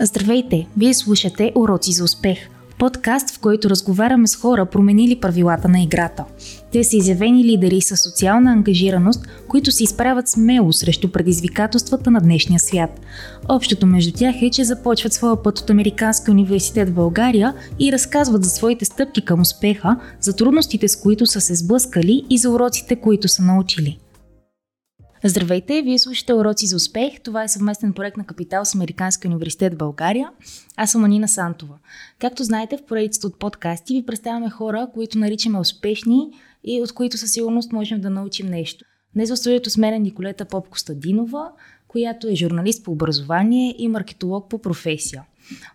Здравейте! Вие слушате Уроци за успех – подкаст, в който разговаряме с хора, променили правилата на играта. Те са изявени лидери с социална ангажираност, които се изправят смело срещу предизвикателствата на днешния свят. Общото между тях е, че започват своя път от Американския университет в България и разказват за своите стъпки към успеха, за трудностите с които са се сблъскали и за уроците, които са научили. Здравейте, вие слушате Уроци за успех. Това е съвместен проект на Капитал с Американския университет в България. Аз съм Анина Сантова. Както знаете, в поредицата от подкасти ви представяме хора, които наричаме успешни и от които със сигурност можем да научим нещо. Днес в студиото с мен е Николета Попко-Стадинова, която е журналист по образование и маркетолог по професия.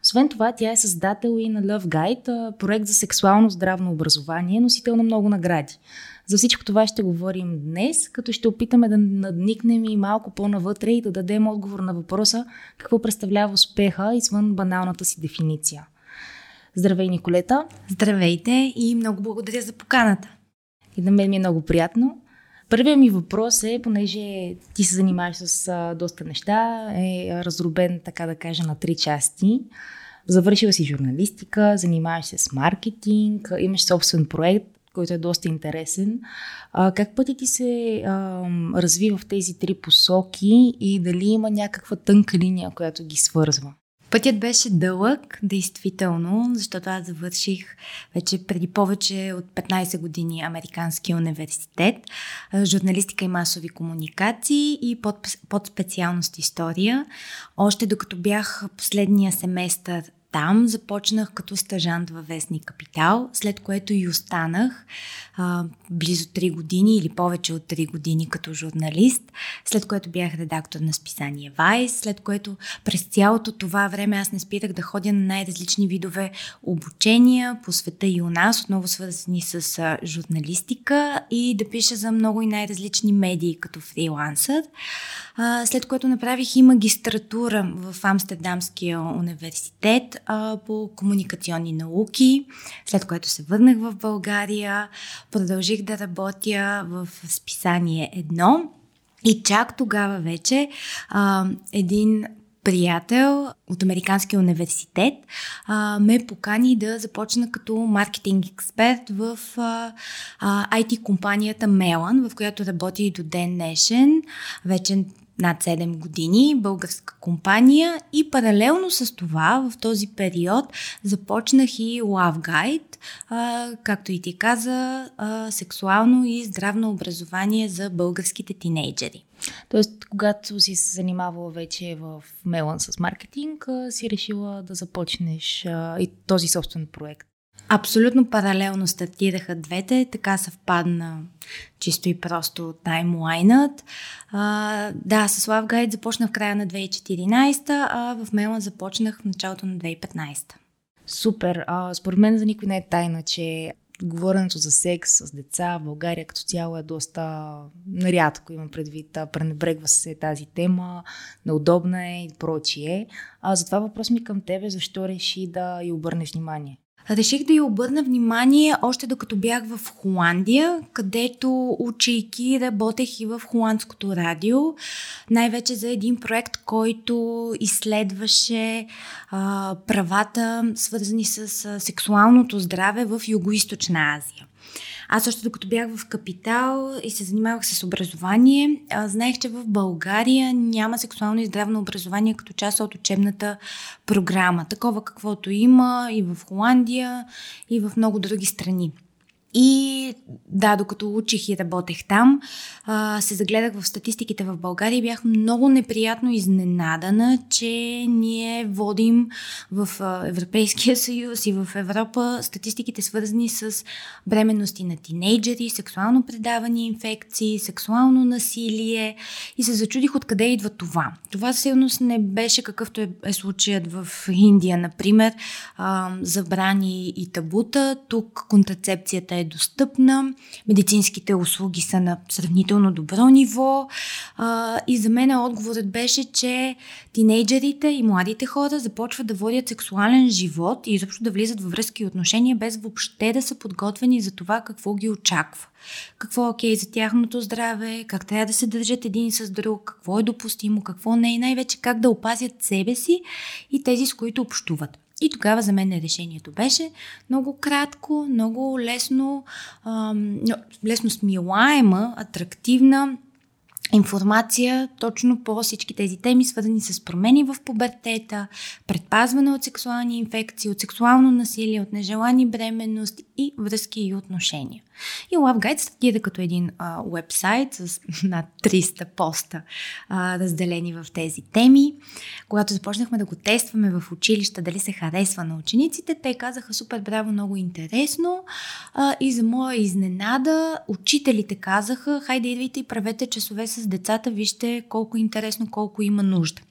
Освен това, тя е създател и на Love Guide, проект за сексуално здравно образование, носител на много награди. За всичко това ще говорим днес, като ще опитаме да надникнем и малко по-навътре и да дадем отговор на въпроса какво представлява успеха извън баналната си дефиниция. Здравей, Николета! Здравейте и много благодаря за поканата. И на мен ми е много приятно. Първият ми въпрос е, понеже ти се занимаваш с а, доста неща, е разрубен, така да кажа, на три части. Завършила си журналистика, занимаваш се с маркетинг, имаш собствен проект, който е доста интересен. А, как пътя ти се а, развива в тези три посоки и дали има някаква тънка линия, която ги свързва? Пътят беше дълъг, действително, защото аз завърших вече преди повече от 15 години Американския университет, журналистика и масови комуникации и под, под специалност история. Още докато бях последния семестър там започнах като стажант във Вестник Капитал, след което и останах а, близо 3 години или повече от 3 години като журналист, след което бях редактор на списание Вайс, след което през цялото това време аз не спирах да ходя на най-различни видове обучения по света и у нас, отново свързани с а, журналистика и да пиша за много и най-различни медии като фрилансър. А, след което направих и магистратура в Амстердамския университет а, по комуникационни науки, след което се върнах в България, продължих да работя в списание Едно и чак тогава вече а, един приятел от Американския университет а, ме покани да започна като маркетинг експерт в а, а, IT компанията Мелан, в която работя и до ден днешен. Вече над 7 години, българска компания и паралелно с това в този период започнах и Love Guide, а, както и ти каза, а, сексуално и здравно образование за българските тинейджери. Тоест, когато си се занимавала вече в Мелан с маркетинг, си решила да започнеш а, и този собствен проект. Абсолютно паралелно стартираха двете, така съвпадна чисто и просто таймлайнът. А, да, с Love Guide започнах в края на 2014, а в Мела започнах в началото на 2015. Супер. А, според мен за никой не е тайна, че говоренето за секс с деца в България като цяло е доста нарядко, имам предвид. Пренебрегва се тази тема, неудобна е и прочие. А затова въпрос ми към тебе, защо реши да й обърнеш внимание? Реших да й обърна внимание още докато бях в Холандия, където учейки работех и в холандското радио, най-вече за един проект, който изследваше а, правата, свързани с а, сексуалното здраве в Юго-Источна Азия. Аз още докато бях в Капитал и се занимавах с образование, знаех, че в България няма сексуално и здравно образование като част от учебната програма. Такова каквото има и в Холандия, и в много други страни. И да, докато учих и работех там, а, се загледах в статистиките в България и бях много неприятно изненадана, че ние водим в Европейския съюз и в Европа статистиките свързани с бременности на тинейджери, сексуално предавани инфекции, сексуално насилие и се зачудих откъде идва това. Това сигурност не беше какъвто е, е случаят в Индия, например, а, забрани и табута. Тук контрацепцията е достъпна, медицинските услуги са на сравнително добро ниво а, и за мен отговорът беше, че тинейджерите и младите хора започват да водят сексуален живот и изобщо да влизат във връзки и отношения без въобще да са подготвени за това какво ги очаква. Какво е окей за тяхното здраве, как трябва да се държат един с друг, какво е допустимо, какво не и най-вече как да опазят себе си и тези, с които общуват. И тогава за мен решението беше много кратко, много лесно, ам, лесно смилаема, атрактивна информация точно по всички тези теми, свързани с промени в пубертета, предпазване от сексуални инфекции, от сексуално насилие, от нежелани бременност и връзки и отношения. И Love Guide стартира като един а, вебсайт с над 300 поста, а, разделени в тези теми. Когато започнахме да го тестваме в училища, дали се харесва на учениците, те казаха супер браво, много интересно. А, и за моя изненада, учителите казаха, хайде идвайте и правете часове с децата, вижте колко интересно, колко има нужда.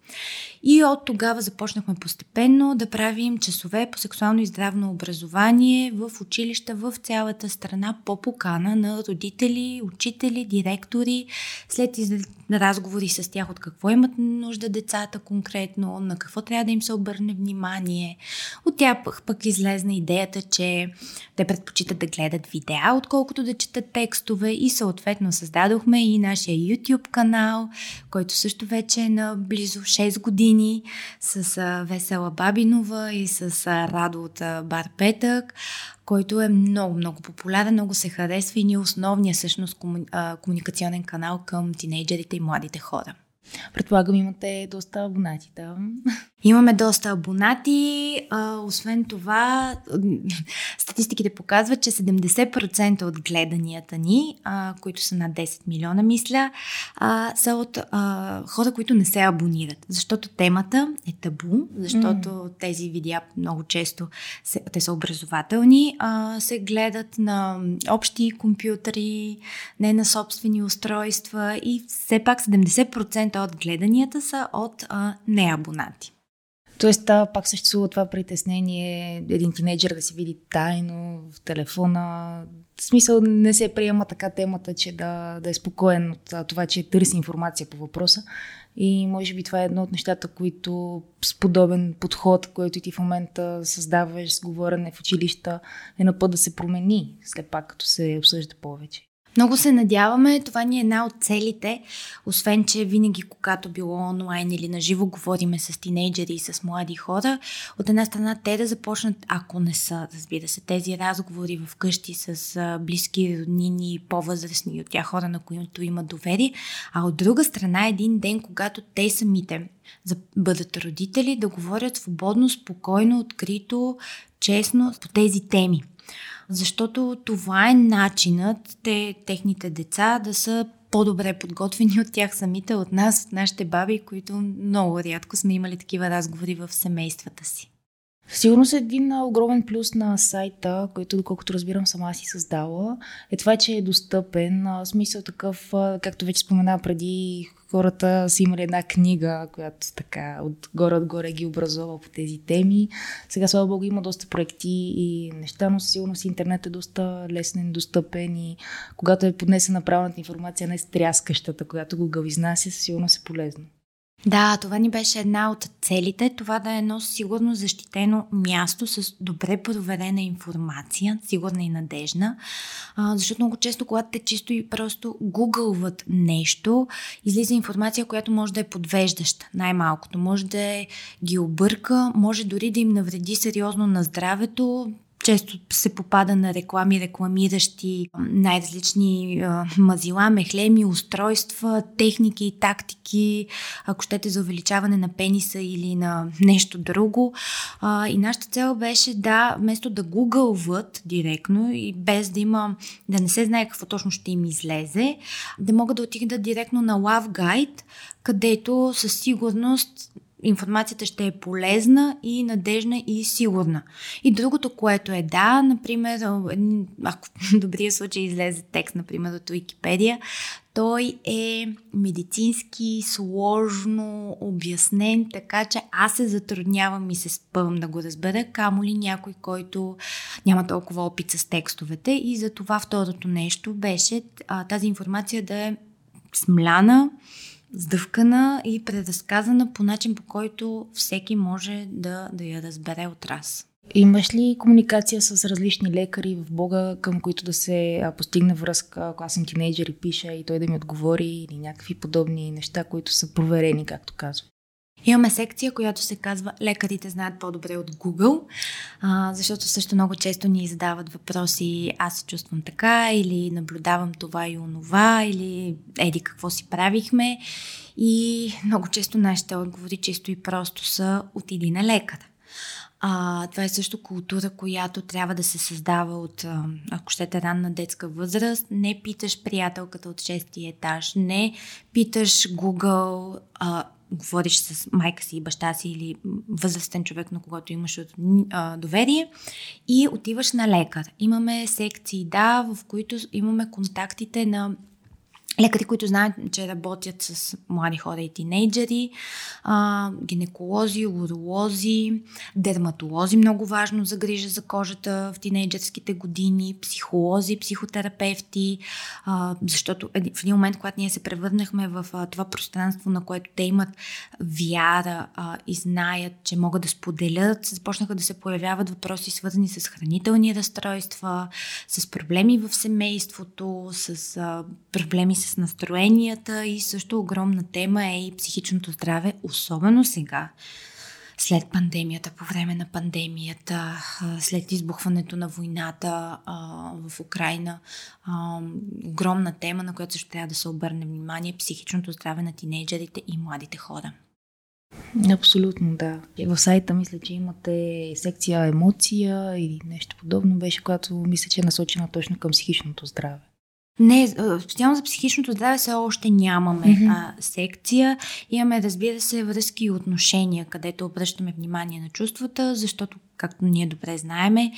И от тогава започнахме постепенно да правим часове по сексуално и здравно образование в училища в цялата страна по покана на родители, учители, директори, след разговори с тях от какво имат нужда децата конкретно, на какво трябва да им се обърне внимание. От тях пък излезна идеята, че те предпочитат да гледат видеа, отколкото да четат текстове и съответно създадохме и нашия YouTube канал, който също вече е на близо 6 години с Весела Бабинова и с Радо от Бар Петък който е много, много популярен, много се харесва и ни е основният всъщност кому, а, комуникационен канал към тинейджерите и младите хора. Предполагам, имате доста абонати там. Имаме доста абонати. А, освен това, статистиките показват, че 70% от гледанията ни, а, които са на 10 милиона, мисля, а, са от а, хора, които не се абонират. Защото темата е табу, защото mm. тези видеа много често се, те са образователни, а, се гледат на общи компютри, не на собствени устройства и все пак 70% от гледанията са от а, неабонати. Тоест, та, пак съществува това притеснение един тинейджър да си види тайно в телефона. В смисъл не се приема така темата, че да, да е спокоен от това, че търси информация по въпроса. И може би това е едно от нещата, които с подобен подход, който ти в момента създаваш с говорене в училища, е на път да се промени след пак, като се обсъжда повече. Много се надяваме, това ни е една от целите, освен, че винаги, когато било онлайн или на живо говориме с тинейджери и с млади хора, от една страна те да започнат, ако не са, разбира се, тези разговори в къщи с близки роднини, по-възрастни от тях хора, на които имат доверие, а от друга страна един ден, когато те самите за бъдат родители, да говорят свободно, спокойно, открито, честно по тези теми защото това е начинът те, техните деца да са по-добре подготвени от тях самите, от нас, от нашите баби, които много рядко сме имали такива разговори в семействата си. Сигурно е един огромен плюс на сайта, който, доколкото разбирам, сама си създала, е това, че е достъпен. Смисъл такъв, както вече спомена преди, хората са имали една книга, която така отгоре-отгоре ги образува по тези теми. Сега, слава Богу, има доста проекти и неща, но със сигурност интернет е доста лесен, достъпен и когато е поднесена правилната информация, не стряскащата, която Google изнася, със сигурност е полезно. Да, това ни беше една от целите, това да е едно сигурно защитено място с добре проверена информация, сигурна и надежна, а, защото много често, когато те чисто и просто гугълват нещо, излиза информация, която може да е подвеждаща, най-малкото, може да е, ги обърка, може дори да им навреди сериозно на здравето, често се попада на реклами, рекламиращи най-различни а, мазила, мехлеми, устройства, техники, тактики, ако щете за увеличаване на пениса или на нещо друго. А, и нашата цел беше да, вместо да гугълват директно и без да има, да не се знае какво точно ще им излезе, да могат да отидат директно на Love Guide, където със сигурност информацията ще е полезна и надежна и сигурна. И другото, което е да, например, ако в добрия случай излезе текст, например, от Википедия, той е медицински, сложно обяснен, така че аз се затруднявам и се спъвам да го разбера, камо ли някой, който няма толкова опит с текстовете. И за това второто нещо беше тази информация да е смляна, сдъвкана и преразказана по начин, по който всеки може да, да я разбере от раз. Имаш ли комуникация с различни лекари в Бога, към които да се постигне връзка, ако аз съм тинейджър и пиша и той да ми отговори или някакви подобни неща, които са проверени, както казвам? Имаме секция, която се казва Лекарите знаят по-добре от Google, а, защото също много често ни задават въпроси аз се чувствам така или наблюдавам това и онова или еди какво си правихме и много често нашите отговори чисто и просто са отиди на лекара. А, това е също култура, която трябва да се създава от, ако щете, ранна детска възраст. Не питаш приятелката от шестия етаж, не питаш Google, а, говориш с майка си, баща си или възрастен човек, на когото имаш доверие и отиваш на лекар. Имаме секции, да, в които имаме контактите на лекари, които знаят, че работят с млади хора и тинейджери, а, гинеколози, уролози, дерматолози, много важно за грижа за кожата в тинейджерските години, психолози, психотерапевти, а, защото в един момент, когато ние се превърнахме в а, това пространство, на което те имат вяра а, и знаят, че могат да споделят, започнаха да се появяват въпроси свързани с хранителни разстройства, с проблеми в семейството, с а, проблеми с настроенията и също огромна тема е и психичното здраве, особено сега след пандемията, по време на пандемията, след избухването на войната а, в Украина. А, огромна тема, на която също трябва да се обърне внимание психичното здраве на тинейджерите и младите хора. Абсолютно, да. В сайта мисля, че имате секция емоция или нещо подобно беше, която мисля, че е насочена точно към психичното здраве. Не, специално за психичното здраве все още нямаме mm-hmm. а, секция. Имаме, разбира се, връзки и отношения, където обръщаме внимание на чувствата, защото, както ние добре знаеме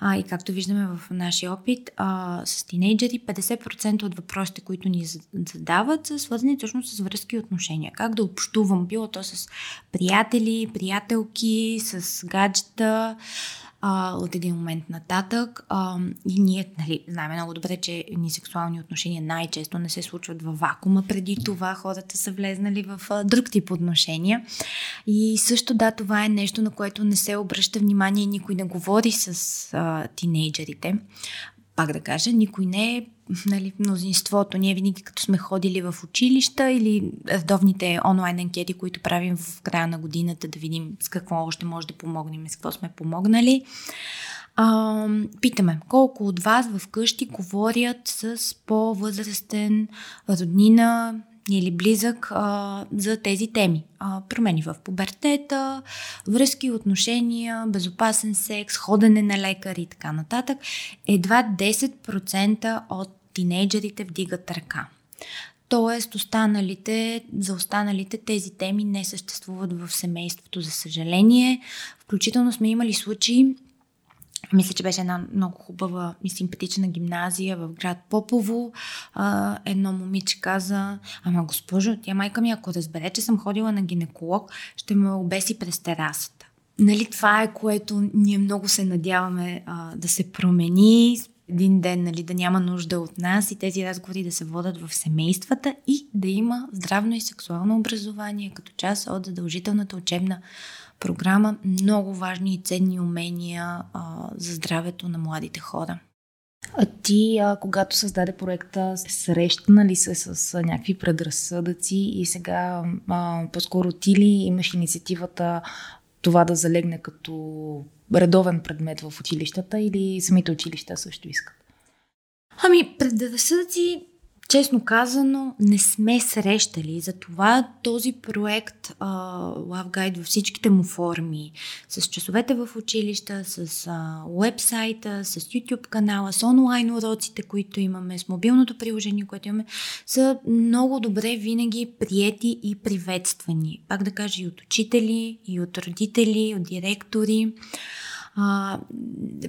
а, и както виждаме в нашия опит, а, с тинейджери 50% от въпросите, които ни задават, са свързани точно с връзки и отношения. Как да общувам, било то с приятели, приятелки, с гаджета, а, от един момент нататък. А, и ние нали, знаем много добре, че ни сексуални отношения най-често не се случват във вакуума. Преди това хората са влезнали в а, друг тип отношения. И също да, това е нещо, на което не се обръща внимание и никой не говори с а, тинейджерите пак да кажа, никой не е нали, мнозинството. Ние винаги като сме ходили в училища или редовните онлайн анкети, които правим в края на годината, да видим с какво още може да помогнем, с какво сме помогнали. А, питаме, колко от вас вкъщи говорят с по-възрастен роднина, или близък а, за тези теми. А, промени в пубертета, връзки, отношения, безопасен секс, ходене на лекар и така нататък. Едва 10% от тинейджерите вдигат ръка. Тоест, останалите, за останалите тези теми не съществуват в семейството, за съжаление. Включително сме имали случаи, мисля, че беше една много хубава и симпатична гимназия в град Попово. А, едно момиче каза, ама госпожо, тя майка ми, ако разбере, че съм ходила на гинеколог, ще ме обеси през терасата. Нали, това е което ние много се надяваме а, да се промени един ден, нали, да няма нужда от нас и тези разговори да се водят в семействата и да има здравно и сексуално образование като част от задължителната учебна програма много важни и ценни умения а, за здравето на младите хора. А ти, а, когато създаде проекта, срещна ли се с а, някакви предразсъдъци и сега а, по-скоро ти ли имаш инициативата това да залегне като редовен предмет в училищата или самите училища също искат? Ами, предразсъдъци Честно казано, не сме срещали. Затова този проект uh, Love Guide във всичките му форми, с часовете в училища, с uh, уебсайта, с YouTube канала, с онлайн уроците, които имаме, с мобилното приложение, което имаме, са много добре винаги приети и приветствани. Пак да кажа и от учители, и от родители, и от директори. А,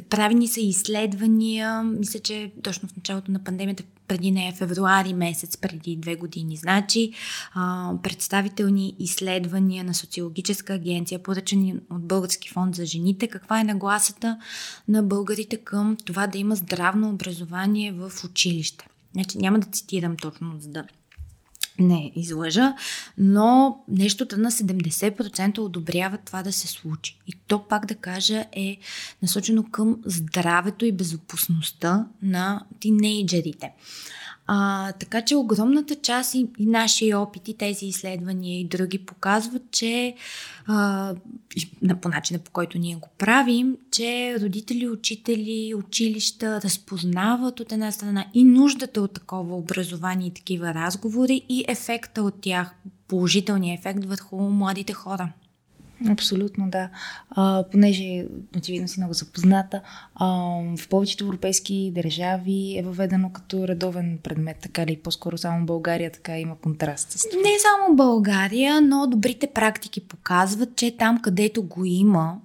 правени са изследвания, мисля, че точно в началото на пандемията, преди нея февруари месец, преди две години. Значи, а, представителни изследвания на социологическа агенция, поръчани от Български фонд за жените, каква е нагласата на българите към това да има здравно образование в училище. Значи, няма да цитирам точно, за да не излъжа, но нещото на 70% одобрява това да се случи. И то, пак да кажа, е насочено към здравето и безопасността на тинейджерите. А, така че огромната част и, и наши опити, тези изследвания и други показват, че а, по начина по който ние го правим, че родители, учители, училища разпознават от една страна и нуждата от такова образование и такива разговори и ефекта от тях, положителния ефект върху младите хора. Абсолютно, да. А, понеже очевидно си много запозната, а, в повечето европейски държави е въведено като редовен предмет, така ли? По-скоро само България така има контраст с това. Не само България, но добрите практики показват, че там, където го има,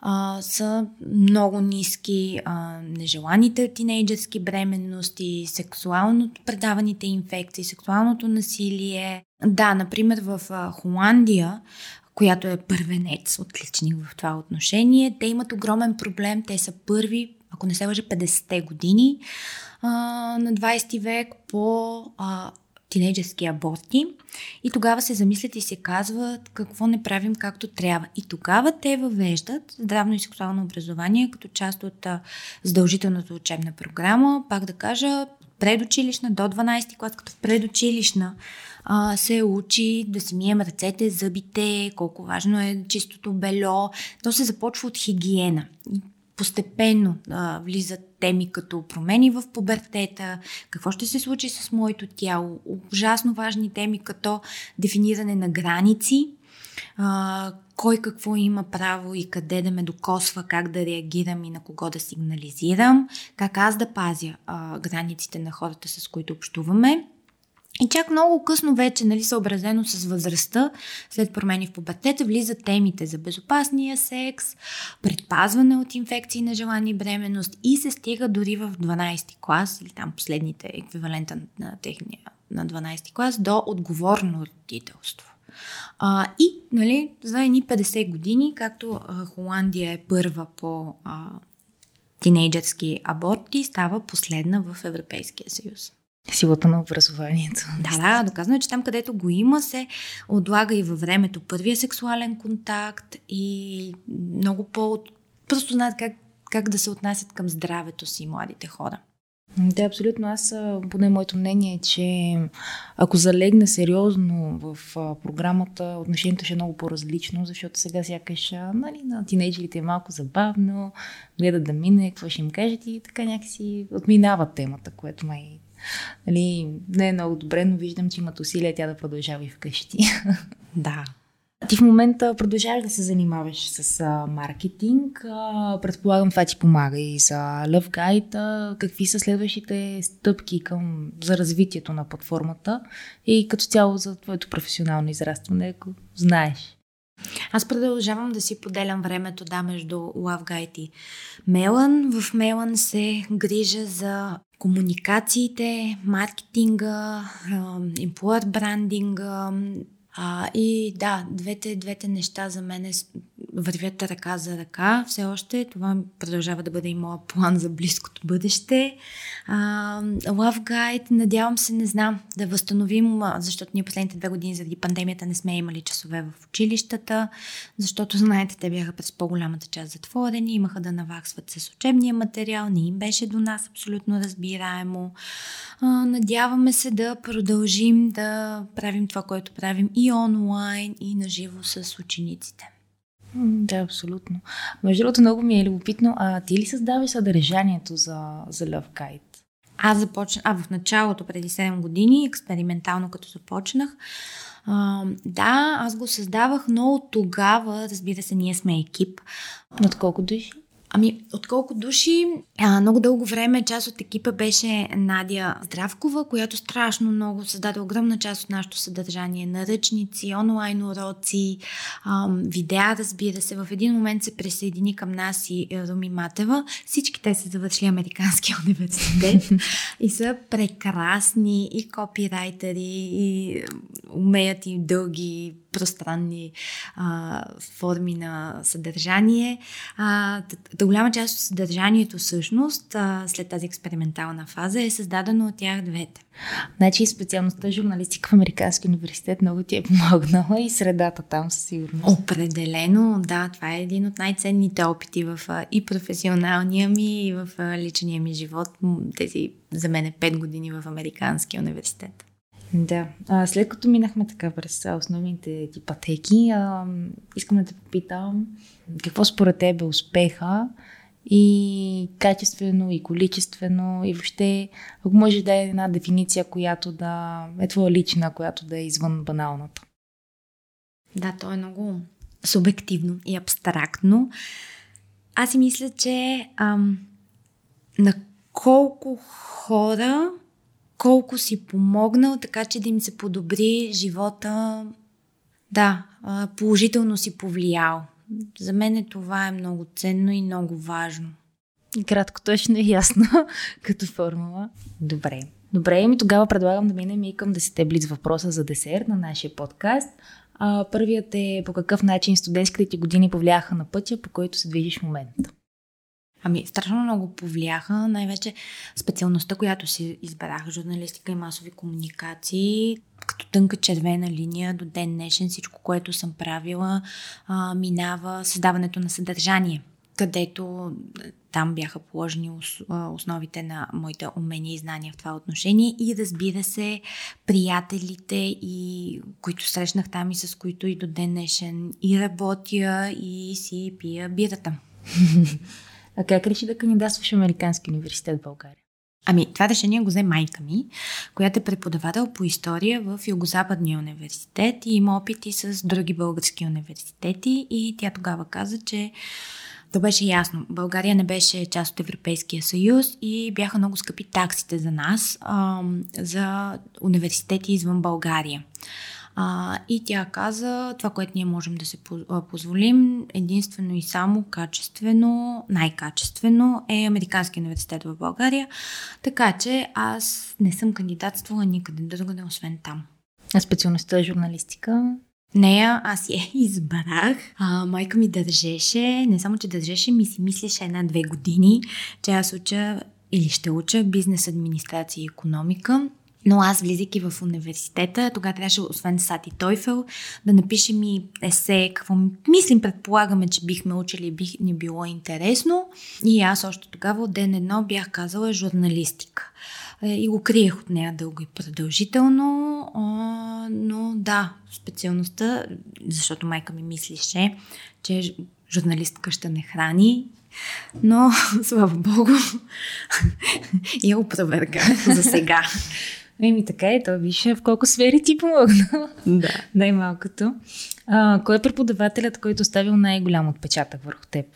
а, са много ниски а, нежеланите тинейджерски бременности, сексуално предаваните инфекции, сексуалното насилие. Да, например, в Холандия която е първенец, отличник в това отношение. Те имат огромен проблем. Те са първи, ако не се лъжа, 50-те години а, на 20 век по а, тинейджерски аборти. И тогава се замислят и се казват какво не правим както трябва. И тогава те въвеждат здравно и сексуално образование като част от задължителната учебна програма. Пак да кажа, предучилищна до 12 клас, като в предучилищна а, се учи да си мием ръцете, зъбите, колко важно е чистото бело. То се започва от хигиена. Постепенно а, влизат теми като промени в пубертета, какво ще се случи с моето тяло, ужасно важни теми като дефиниране на граници, а, кой какво има право и къде да ме докосва, как да реагирам и на кого да сигнализирам, как аз да пазя а, границите на хората, с които общуваме. И чак много късно вече, нали, съобразено с възрастта, след промени в пубертета, влизат темите за безопасния секс, предпазване от инфекции на желани бременност и се стига дори в 12 клас, или там последните еквивалента на техния на 12 клас, до отговорно родителство. А, и, нали, за едни 50 години, както а, Холандия е първа по а, тинейджерски аборти, става последна в Европейския съюз. Силата на образованието. Да, да, доказано е, че там където го има се отлага и във времето първия сексуален контакт и много по... Просто знаят как, как да се отнасят към здравето си младите хора. Да, абсолютно. Аз, поне моето мнение е, че ако залегне сериозно в програмата, отношението ще е много по-различно, защото сега сякаш нали, на тинейджерите е малко забавно, гледат да мине, какво ще им кажат и така някакси отминава темата, което май нали, не е много добре, но виждам, че имат усилия тя да продължава и вкъщи. Да. Ти в момента продължаваш да се занимаваш с а, маркетинг. А, предполагам, това ти помага и за Love Guide. Какви са следващите стъпки към, за развитието на платформата и като цяло за твоето професионално израстване, ако знаеш? Аз продължавам да си поделям времето, да, между Love Guide и Мелан. В Мелан се грижа за комуникациите, маркетинга, employer брандинга, а, и да, двете, двете неща за мен вървят ръка за ръка. Все още това продължава да бъде и моят план за близкото бъдеще. А, Love Guide, надявам се, не знам, да възстановим, защото ние последните две години заради пандемията не сме имали часове в училищата, защото, знаете, те бяха през по-голямата част затворени, имаха да наваксват с учебния материал, не им беше до нас абсолютно разбираемо. А, надяваме се да продължим да правим това, което правим и онлайн, и наживо с учениците. Да, абсолютно. Между другото, много ми е любопитно. А ти ли създаваш съдържанието за, за Love Guide? аз започнах, а в началото, преди 7 години, експериментално като започнах, а, да, аз го създавах, но от тогава, разбира се, ние сме екип. От колко души? Ами, от колко души? А, много дълго време част от екипа беше Надя Здравкова, която страшно много създаде огромна част от нашето съдържание. Наръчници, онлайн уроци, ам, видеа, разбира се. В един момент се присъедини към нас и Руми Матева. Всички те са завършили Американския университет и са прекрасни и копирайтери, и умеят и дълги пространни а, форми на съдържание. А, да голяма част от съдържанието всъщност а, след тази експериментална фаза е създадено от тях двете. Значи специалността журналистика в Американски университет много ти е помогнала и средата там със сигурност. Определено, да. Това е един от най-ценните опити в а, и професионалния ми, и в а, личния ми живот. Тези за мен е 5 години в Американския университет. Да. А, след като минахме така през основните ти пътеки, искам да те попитам какво според теб е успеха и качествено, и количествено, и въобще, ако може да е една дефиниция, която да е твоя лична, която да е извън баналната. Да, то е много субективно и абстрактно. Аз си мисля, че ам, на колко хора колко си помогнал, така че да им се подобри живота. Да, положително си повлиял. За мен това е много ценно и много важно. Кратко, точно и ясно, като формула. Добре. Добре, ми тогава предлагам да минем и към десете блиц въпроса за десерт на нашия подкаст. А, първият е по какъв начин студентските ти години повлияха на пътя, по който се движиш в момента. Ами, страшно много повлияха, най-вече специалността, която си избрах, журналистика и масови комуникации, като тънка червена линия до ден днешен всичко, което съм правила, а, минава създаването на съдържание, където там бяха положени основите на моите умения и знания в това отношение и разбира се, приятелите, и, които срещнах там и с които и до ден днешен и работя и си пия бирата. А как реши да кандидатстваш в Американски университет в България? Ами, това решение го взе майка ми, която е преподавател по история в Югозападния университет и има опити с други български университети и тя тогава каза, че то беше ясно. България не беше част от Европейския съюз и бяха много скъпи таксите за нас, ам, за университети извън България. А, и тя каза, това, което ние можем да се позволим, единствено и само качествено, най-качествено е Американския университет в България. Така че аз не съм кандидатствала никъде другаде, освен там. А специалността е журналистика? Нея аз я избрах. А, майка ми държеше, не само, че държеше, ми си мислеше една-две години, че аз уча или ще уча бизнес, администрация и економика. Но аз, влизайки в университета, тогава трябваше, освен Сати Тойфел, да напишем и есе, какво мислим, предполагаме, че бихме учили и бих ни било интересно. И аз още тогава от ден едно бях казала журналистика. Е, и го криех от нея дълго и продължително, но да, специалността, защото майка ми мислише, че журналистка ще не храни, но слава богу, я опровергах за сега. Еми така е, то виж в колко сфери ти помогна. Да. Най-малкото. А, кой е преподавателят, който оставил най-голям отпечатък върху теб?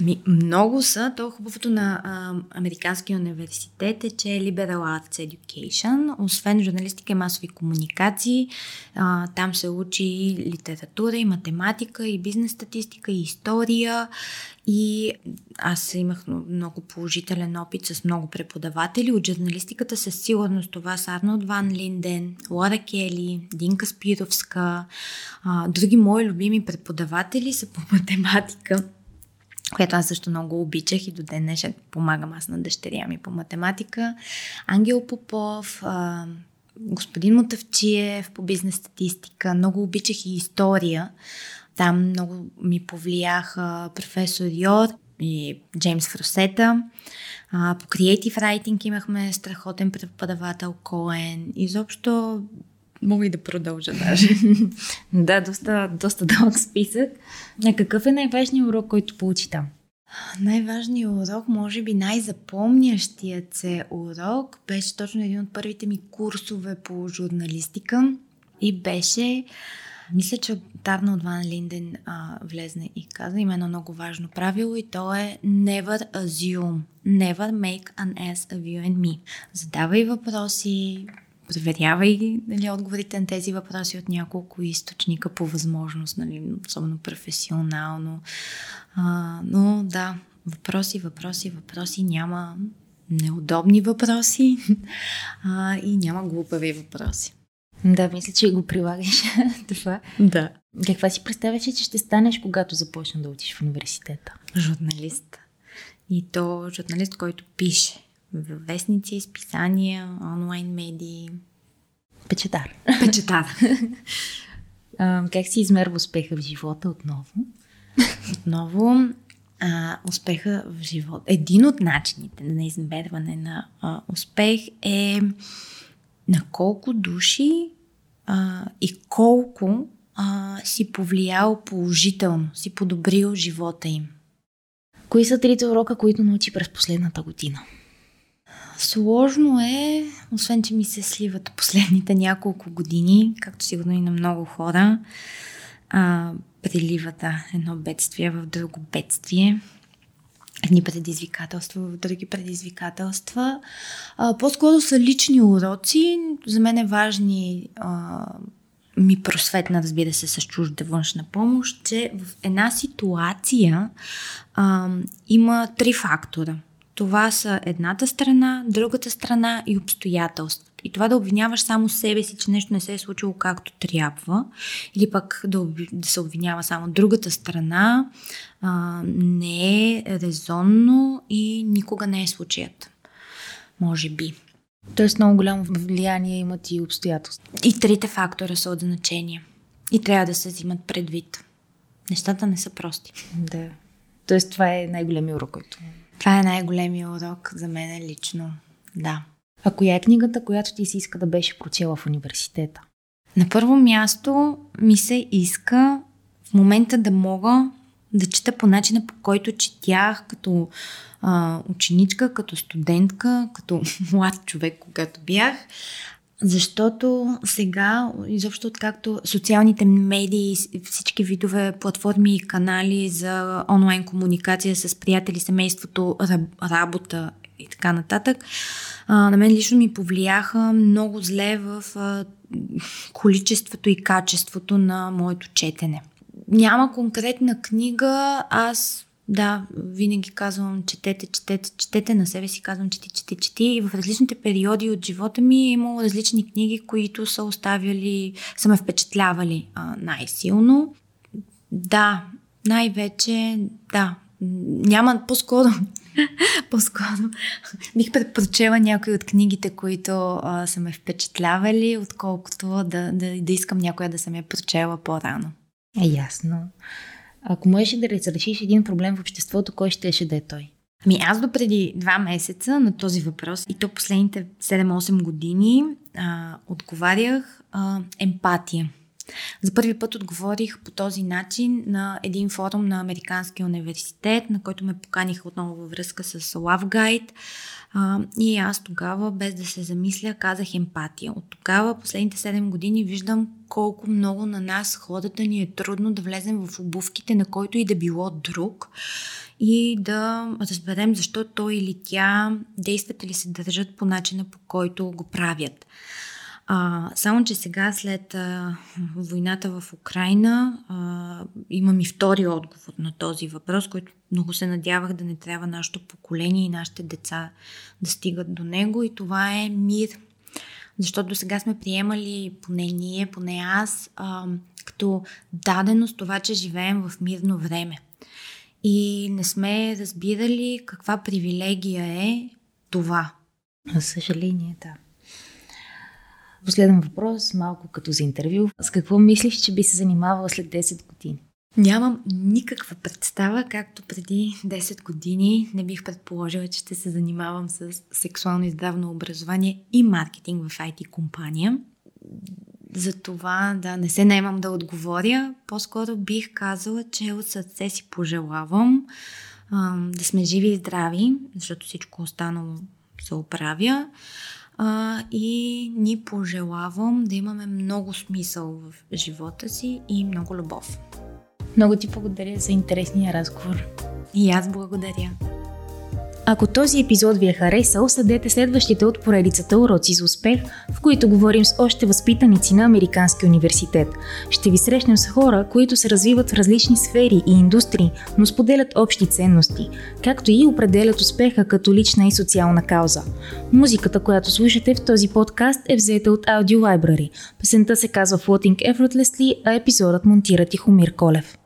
Ми, много са. То хубавото на а, Американския университет е, че е Liberal Arts Education. Освен журналистика и масови комуникации, а, там се учи и литература, и математика, и бизнес статистика, и история. И аз имах много положителен опит с много преподаватели. От журналистиката със сигурност това са Арнолд Ван Линден, Лора Кели, Динка Спировска. А, други мои любими преподаватели са по математика която аз също много обичах и до ден днешен помагам аз на дъщеря ми по математика. Ангел Попов, а, господин Мотавчиев по бизнес статистика. Много обичах и история. Там много ми повлияха професор Йор и Джеймс Фросета. А, по Creative Writing имахме страхотен преподавател Коен. Изобщо Мога и да продължа даже. да, доста, доста дълъг списък. А какъв е най-важният урок, който получи там? Най-важният урок, може би най-запомнящият се урок, беше точно един от първите ми курсове по журналистика и беше, мисля, че Тарна от Ван Линден а, влезне и каза, има едно много важно правило и то е never assume, never make an ass of you and me. Задавай въпроси, проверявай нали, отговорите на тези въпроси от няколко източника по възможност, нали, особено професионално. А, но да, въпроси, въпроси, въпроси. Няма неудобни въпроси а, и няма глупави въпроси. Да, мисля, че го прилагаш това. Да. Каква си представяш, че ще станеш, когато започна да учиш в университета? Журналист. И то журналист, който пише вестници, списания, онлайн медии. Печатар. Печатар. а, как си измерва успеха в живота отново? отново а, успеха в живота. Един от начините на измерване на а, успех е на колко души а, и колко а, си повлиял положително, си подобрил живота им. Кои са трите урока, които научи през последната година? Сложно е, освен че ми се сливат последните няколко години, както сигурно и на много хора. А, приливата едно бедствие в друго бедствие. Едни предизвикателства в други предизвикателства. А, по-скоро са лични уроци. За мен е важни а, ми просветна, разбира се, с чужда външна помощ, че в една ситуация а, има три фактора – това са едната страна, другата страна и обстоятелства. И това да обвиняваш само себе си, че нещо не се е случило както трябва, или пък да, да се обвинява само другата страна, а, не е резонно и никога не е случаят. Може би. Тоест много голямо влияние имат и обстоятелства. И трите фактора са от значение. И трябва да се взимат предвид. Нещата не са прости. Да. Тоест това е най-големият урок, който това е най-големия урок за мен лично. Да. А коя е книгата, която ти си иска да беше прочела в университета? На първо място ми се иска в момента да мога да чета по начина, по който четях като а, ученичка, като студентка, като млад човек, когато бях. Защото сега, изобщо откакто социалните медии, всички видове платформи и канали за онлайн комуникация с приятели, семейството, работа и така нататък, на мен лично ми повлияха много зле в количеството и качеството на моето четене. Няма конкретна книга, аз да, винаги казвам, четете, четете, четете на себе си, казвам, чете, чете, чете. И в различните периоди от живота ми е имало различни книги, които са оставяли, са ме впечатлявали а, най-силно. Да, най-вече, да, няма по-скоро, по-скоро бих предпочела някои от книгите, които а, са ме впечатлявали, отколкото да, да, да искам някоя да съм я прочела по-рано. Е, ясно. Ако можеш да разрешиш един проблем в обществото, кой щеше да е той? Ами аз до преди два месеца на този въпрос и то последните 7-8 години а, отговарях а, емпатия. За първи път отговорих по този начин на един форум на Американския университет, на който ме поканиха отново във връзка с Love Guide. А, и аз тогава, без да се замисля, казах емпатия. От тогава, последните 7 години, виждам колко много на нас хората ни е трудно да влезем в обувките на който и да било друг и да разберем защо той или тя действат или се държат по начина по който го правят. А, само, че сега след а, войната в Украина а, имам и втори отговор на този въпрос, който много се надявах да не трябва нашето поколение и нашите деца да стигат до него и това е мир. Защото сега сме приемали, поне ние, поне аз, а, като даденост това, че живеем в мирно време. И не сме разбирали каква привилегия е това. За съжаление, да. Последен въпрос, малко като за интервю. С какво мислиш, че би се занимавала след 10 години? Нямам никаква представа, както преди 10 години не бих предположила, че ще се занимавам с сексуално и здравно образование и маркетинг в IT компания. За това да не се наемам да отговоря, по-скоро бих казала, че от сърце си пожелавам да сме живи и здрави, защото всичко останало се оправя. А, и ни пожелавам да имаме много смисъл в живота си и много любов. Много ти благодаря за интересния разговор. И аз благодаря. Ако този епизод ви е харесал, съдете следващите от поредицата Уроци за успех, в които говорим с още възпитаници на Американски университет. Ще ви срещнем с хора, които се развиват в различни сфери и индустрии, но споделят общи ценности, както и определят успеха като лична и социална кауза. Музиката, която слушате в този подкаст е взета от Audio Library. Песента се казва Floating Effortlessly, а епизодът монтира Тихомир Колев.